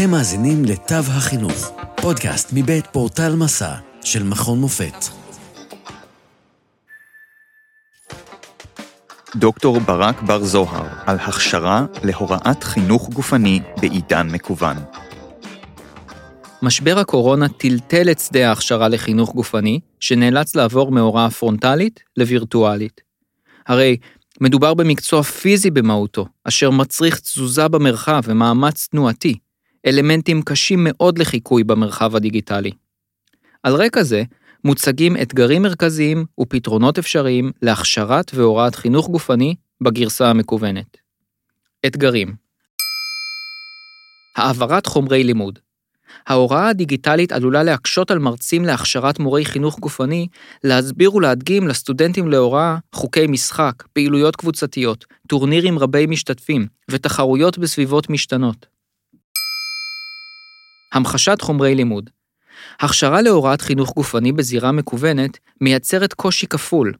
אתם מאזינים לתו החינוך, פודקאסט מבית פורטל מסע של מכון מופת. דוקטור ברק בר זוהר על הכשרה להוראת חינוך גופני בעידן מקוון. משבר הקורונה טלטל את שדה ההכשרה לחינוך גופני, שנאלץ לעבור מהוראה פרונטלית לווירטואלית. הרי מדובר במקצוע פיזי במהותו, אשר מצריך תזוזה במרחב ומאמץ תנועתי, אלמנטים קשים מאוד לחיקוי במרחב הדיגיטלי. על רקע זה, מוצגים אתגרים מרכזיים ופתרונות אפשריים להכשרת והוראת חינוך גופני בגרסה המקוונת. אתגרים העברת חומרי לימוד ההוראה הדיגיטלית עלולה להקשות על מרצים להכשרת מורי חינוך גופני להסביר ולהדגים לסטודנטים להוראה חוקי משחק, פעילויות קבוצתיות, טורנירים רבי משתתפים ותחרויות בסביבות משתנות. המחשת חומרי לימוד הכשרה להוראת חינוך גופני בזירה מקוונת מייצרת קושי כפול.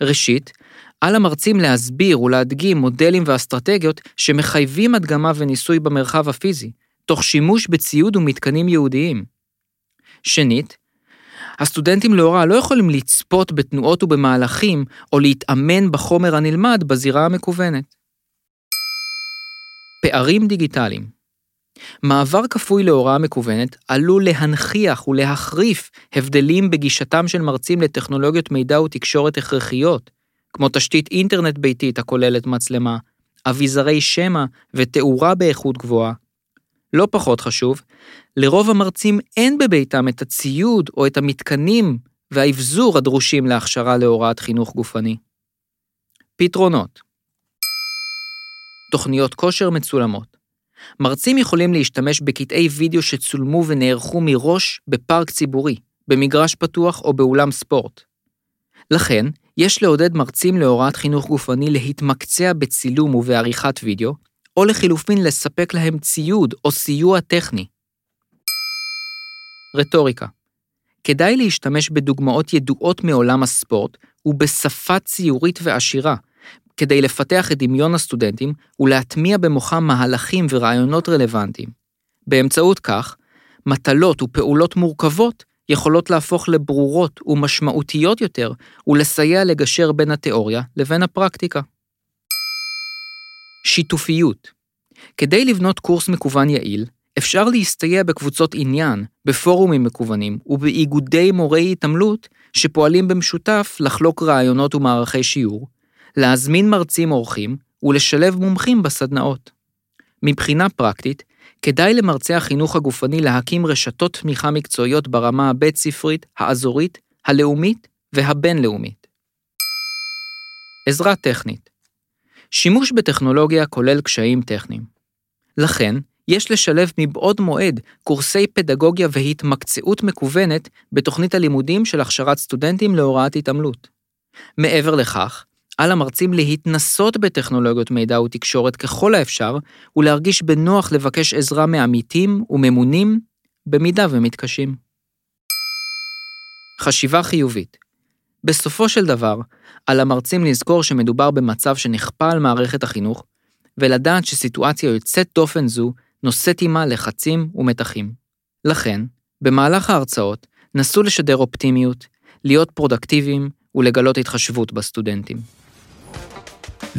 ראשית, על המרצים להסביר ולהדגים מודלים ואסטרטגיות שמחייבים הדגמה וניסוי במרחב הפיזי, תוך שימוש בציוד ומתקנים ייעודיים. שנית, הסטודנטים להוראה לא יכולים לצפות בתנועות ובמהלכים או להתאמן בחומר הנלמד בזירה המקוונת. פערים דיגיטליים מעבר כפוי להוראה מקוונת עלול להנכיח ולהחריף הבדלים בגישתם של מרצים לטכנולוגיות מידע ותקשורת הכרחיות, כמו תשתית אינטרנט ביתית הכוללת מצלמה, אביזרי שמע ותאורה באיכות גבוהה, לא פחות חשוב, לרוב המרצים אין בביתם את הציוד או את המתקנים והאבזור הדרושים להכשרה להוראת חינוך גופני. פתרונות. תוכניות כושר מצולמות מרצים יכולים להשתמש בקטעי וידאו שצולמו ונערכו מראש בפארק ציבורי, במגרש פתוח או באולם ספורט. לכן, יש לעודד מרצים להוראת חינוך גופני להתמקצע בצילום ובעריכת וידאו, או לחילופין לספק להם ציוד או סיוע טכני. רטוריקה כדאי להשתמש בדוגמאות ידועות מעולם הספורט ובשפה ציורית ועשירה, כדי לפתח את דמיון הסטודנטים ולהטמיע במוחם מהלכים ורעיונות רלוונטיים. באמצעות כך, מטלות ופעולות מורכבות יכולות להפוך לברורות ומשמעותיות יותר ולסייע לגשר בין התיאוריה לבין הפרקטיקה. שיתופיות. כדי לבנות קורס מקוון יעיל, אפשר להסתייע בקבוצות עניין, בפורומים מקוונים ובאיגודי מורי התעמלות שפועלים במשותף לחלוק רעיונות ומערכי שיעור, להזמין מרצים אורחים ולשלב מומחים בסדנאות. מבחינה פרקטית, כדאי למרצי החינוך הגופני להקים רשתות תמיכה מקצועיות ברמה הבית-ספרית, האזורית, הלאומית והבינלאומית. עזרה טכנית שימוש בטכנולוגיה כולל קשיים טכניים. לכן, יש לשלב מבעוד מועד קורסי פדגוגיה והתמקצעות מקוונת בתוכנית הלימודים של הכשרת סטודנטים להוראת התעמלות. מעבר לכך, על המרצים להתנסות בטכנולוגיות מידע ותקשורת ככל האפשר, ולהרגיש בנוח לבקש עזרה מעמיתים וממונים, במידה ומתקשים. חשיבה חיובית בסופו של דבר, על המרצים לזכור שמדובר במצב שנכפה על מערכת החינוך, ולדעת שסיטואציה יוצאת דופן זו נושאת עימה לחצים ומתחים. לכן, במהלך ההרצאות, נסו לשדר אופטימיות, להיות פרודקטיביים ולגלות התחשבות בסטודנטים.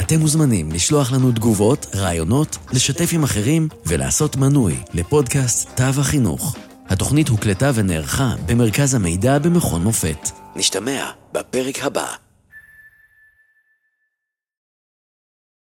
אתם מוזמנים לשלוח לנו תגובות, רעיונות, לשתף עם אחרים ולעשות מנוי לפודקאסט תו החינוך. התוכנית הוקלטה ונערכה במרכז המידע במכון מופת. נשתמע בפרק הבא.